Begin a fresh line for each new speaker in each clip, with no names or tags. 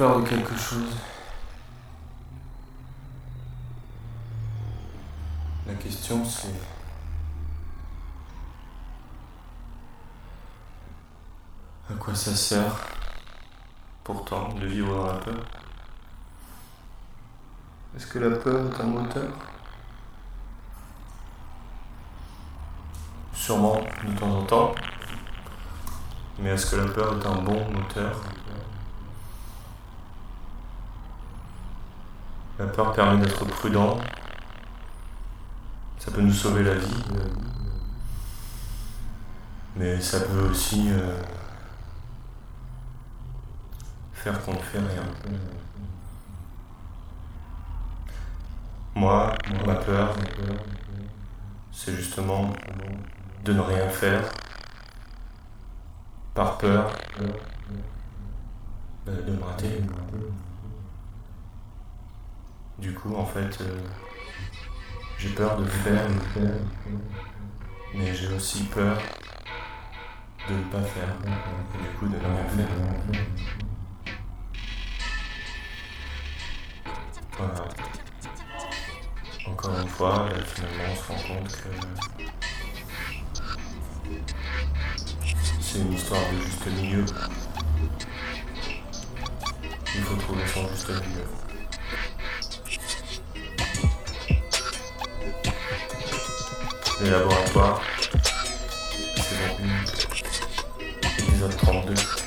peur de quelque chose. La question c'est... À quoi ça sert pourtant de vivre dans la peur? Est-ce que la peur est un moteur? Sûrement de temps en temps. Mais est-ce que la peur est un bon moteur? La peur permet d'être prudent. Ça peut nous sauver la vie. Mais ça peut aussi euh, faire qu'on ne fait rien. Moi, ma peur, c'est justement de ne rien faire par peur euh, de me rater. Du coup, en fait, euh, j'ai peur de faire, mais j'ai aussi peur de ne pas faire, et du coup de ne rien faire. Voilà. Encore une fois, là, finalement, on se rend compte que c'est une histoire de juste milieu. Il faut trouver son juste milieu. Les laboratoires, saison 1, épisode 32.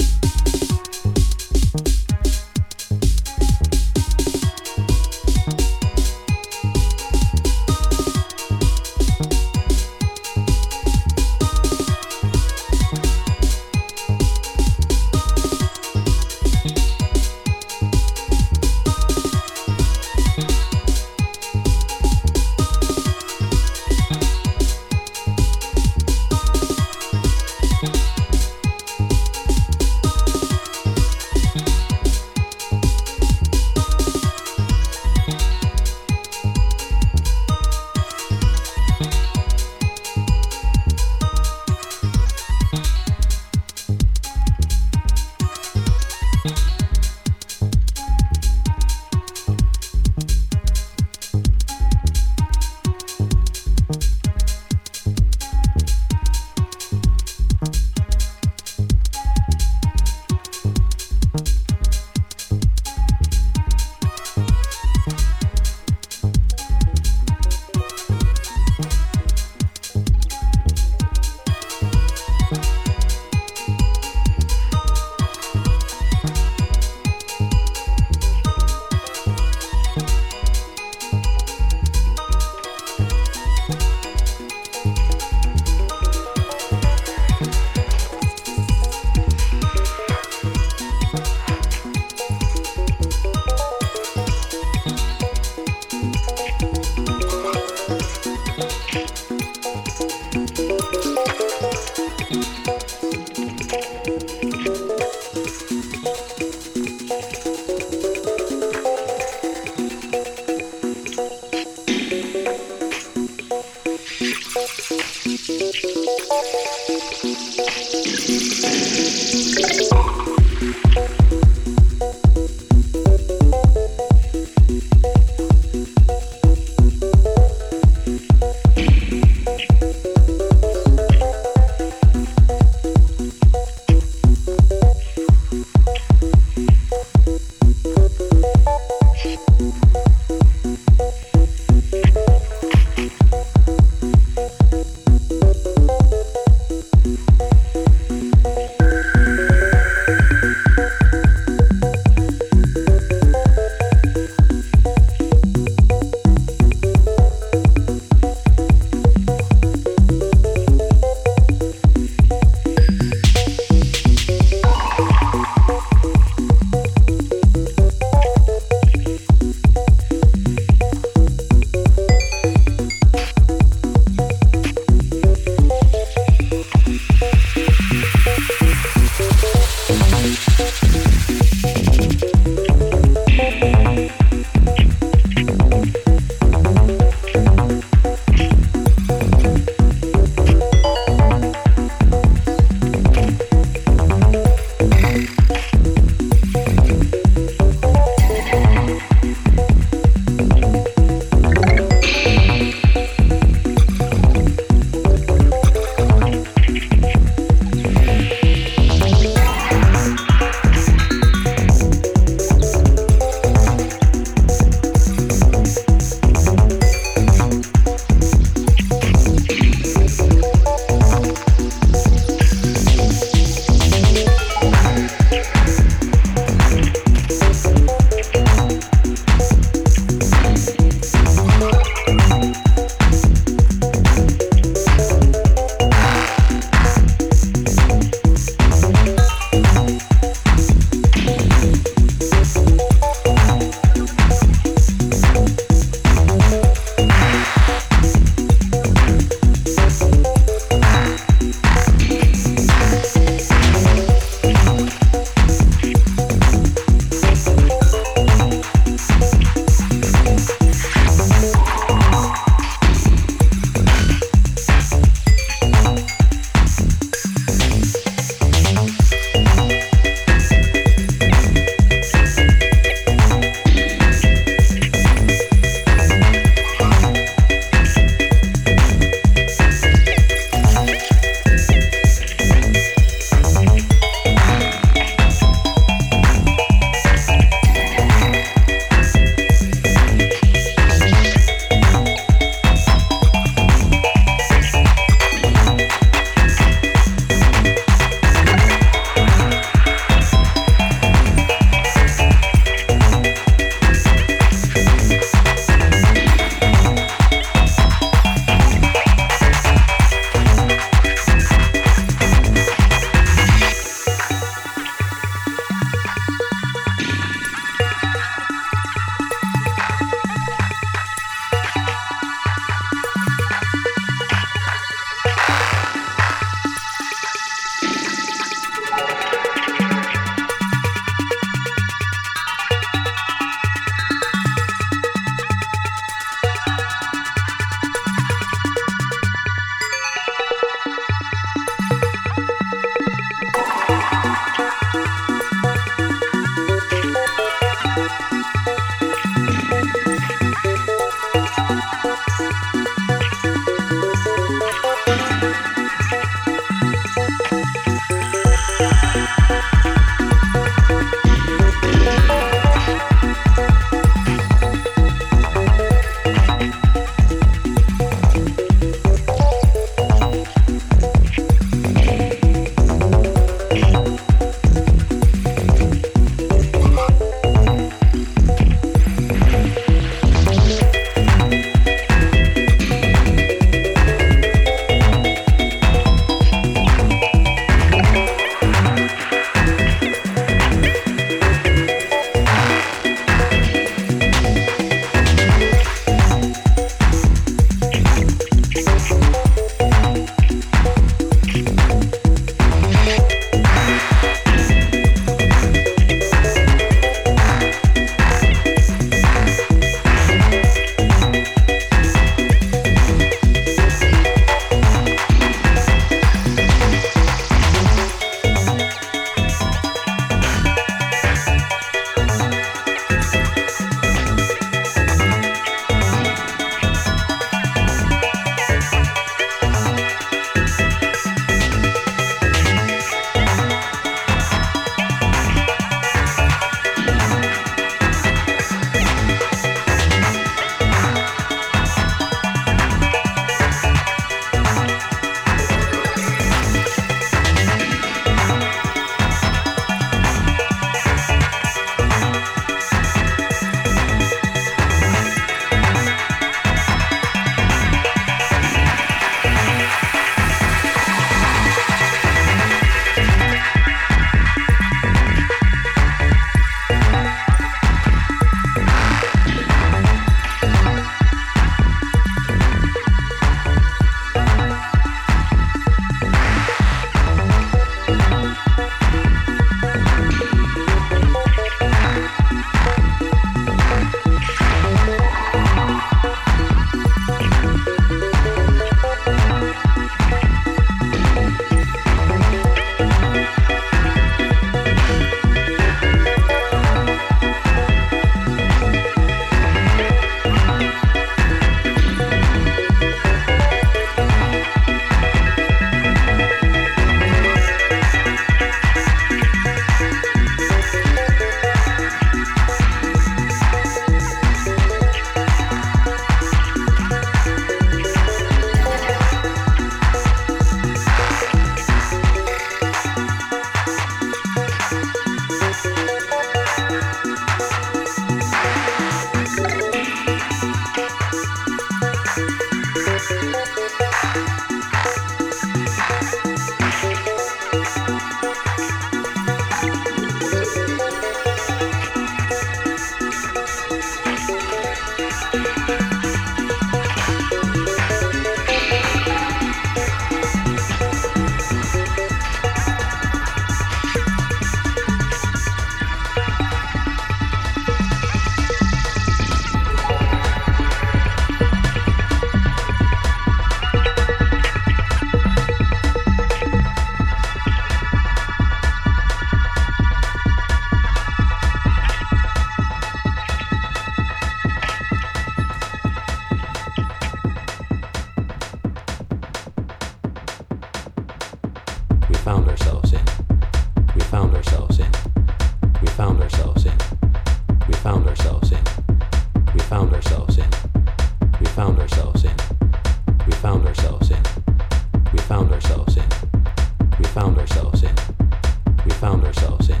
found ourselves in.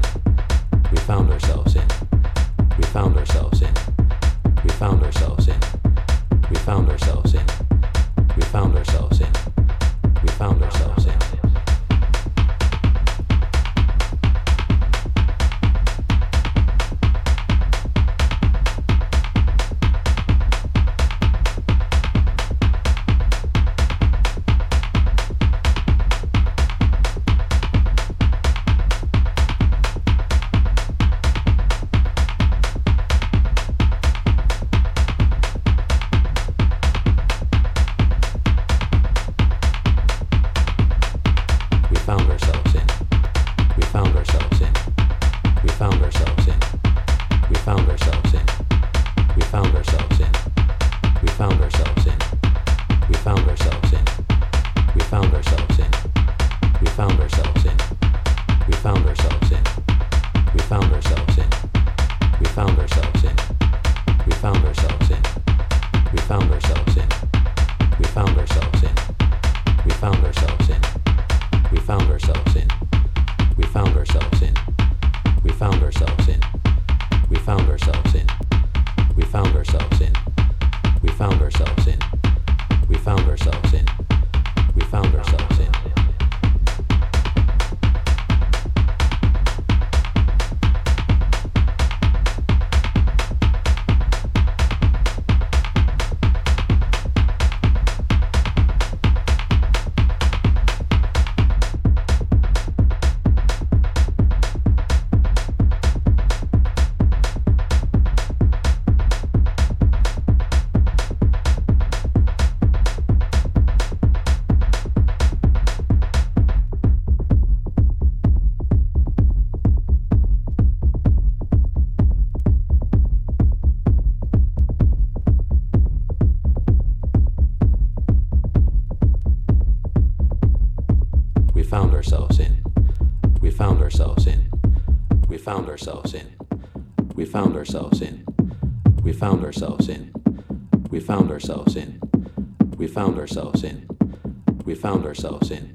We found ourselves in. We found ourselves in. We found ourselves in. We found ourselves in. We found ourselves in. We found ourselves in. themselves in.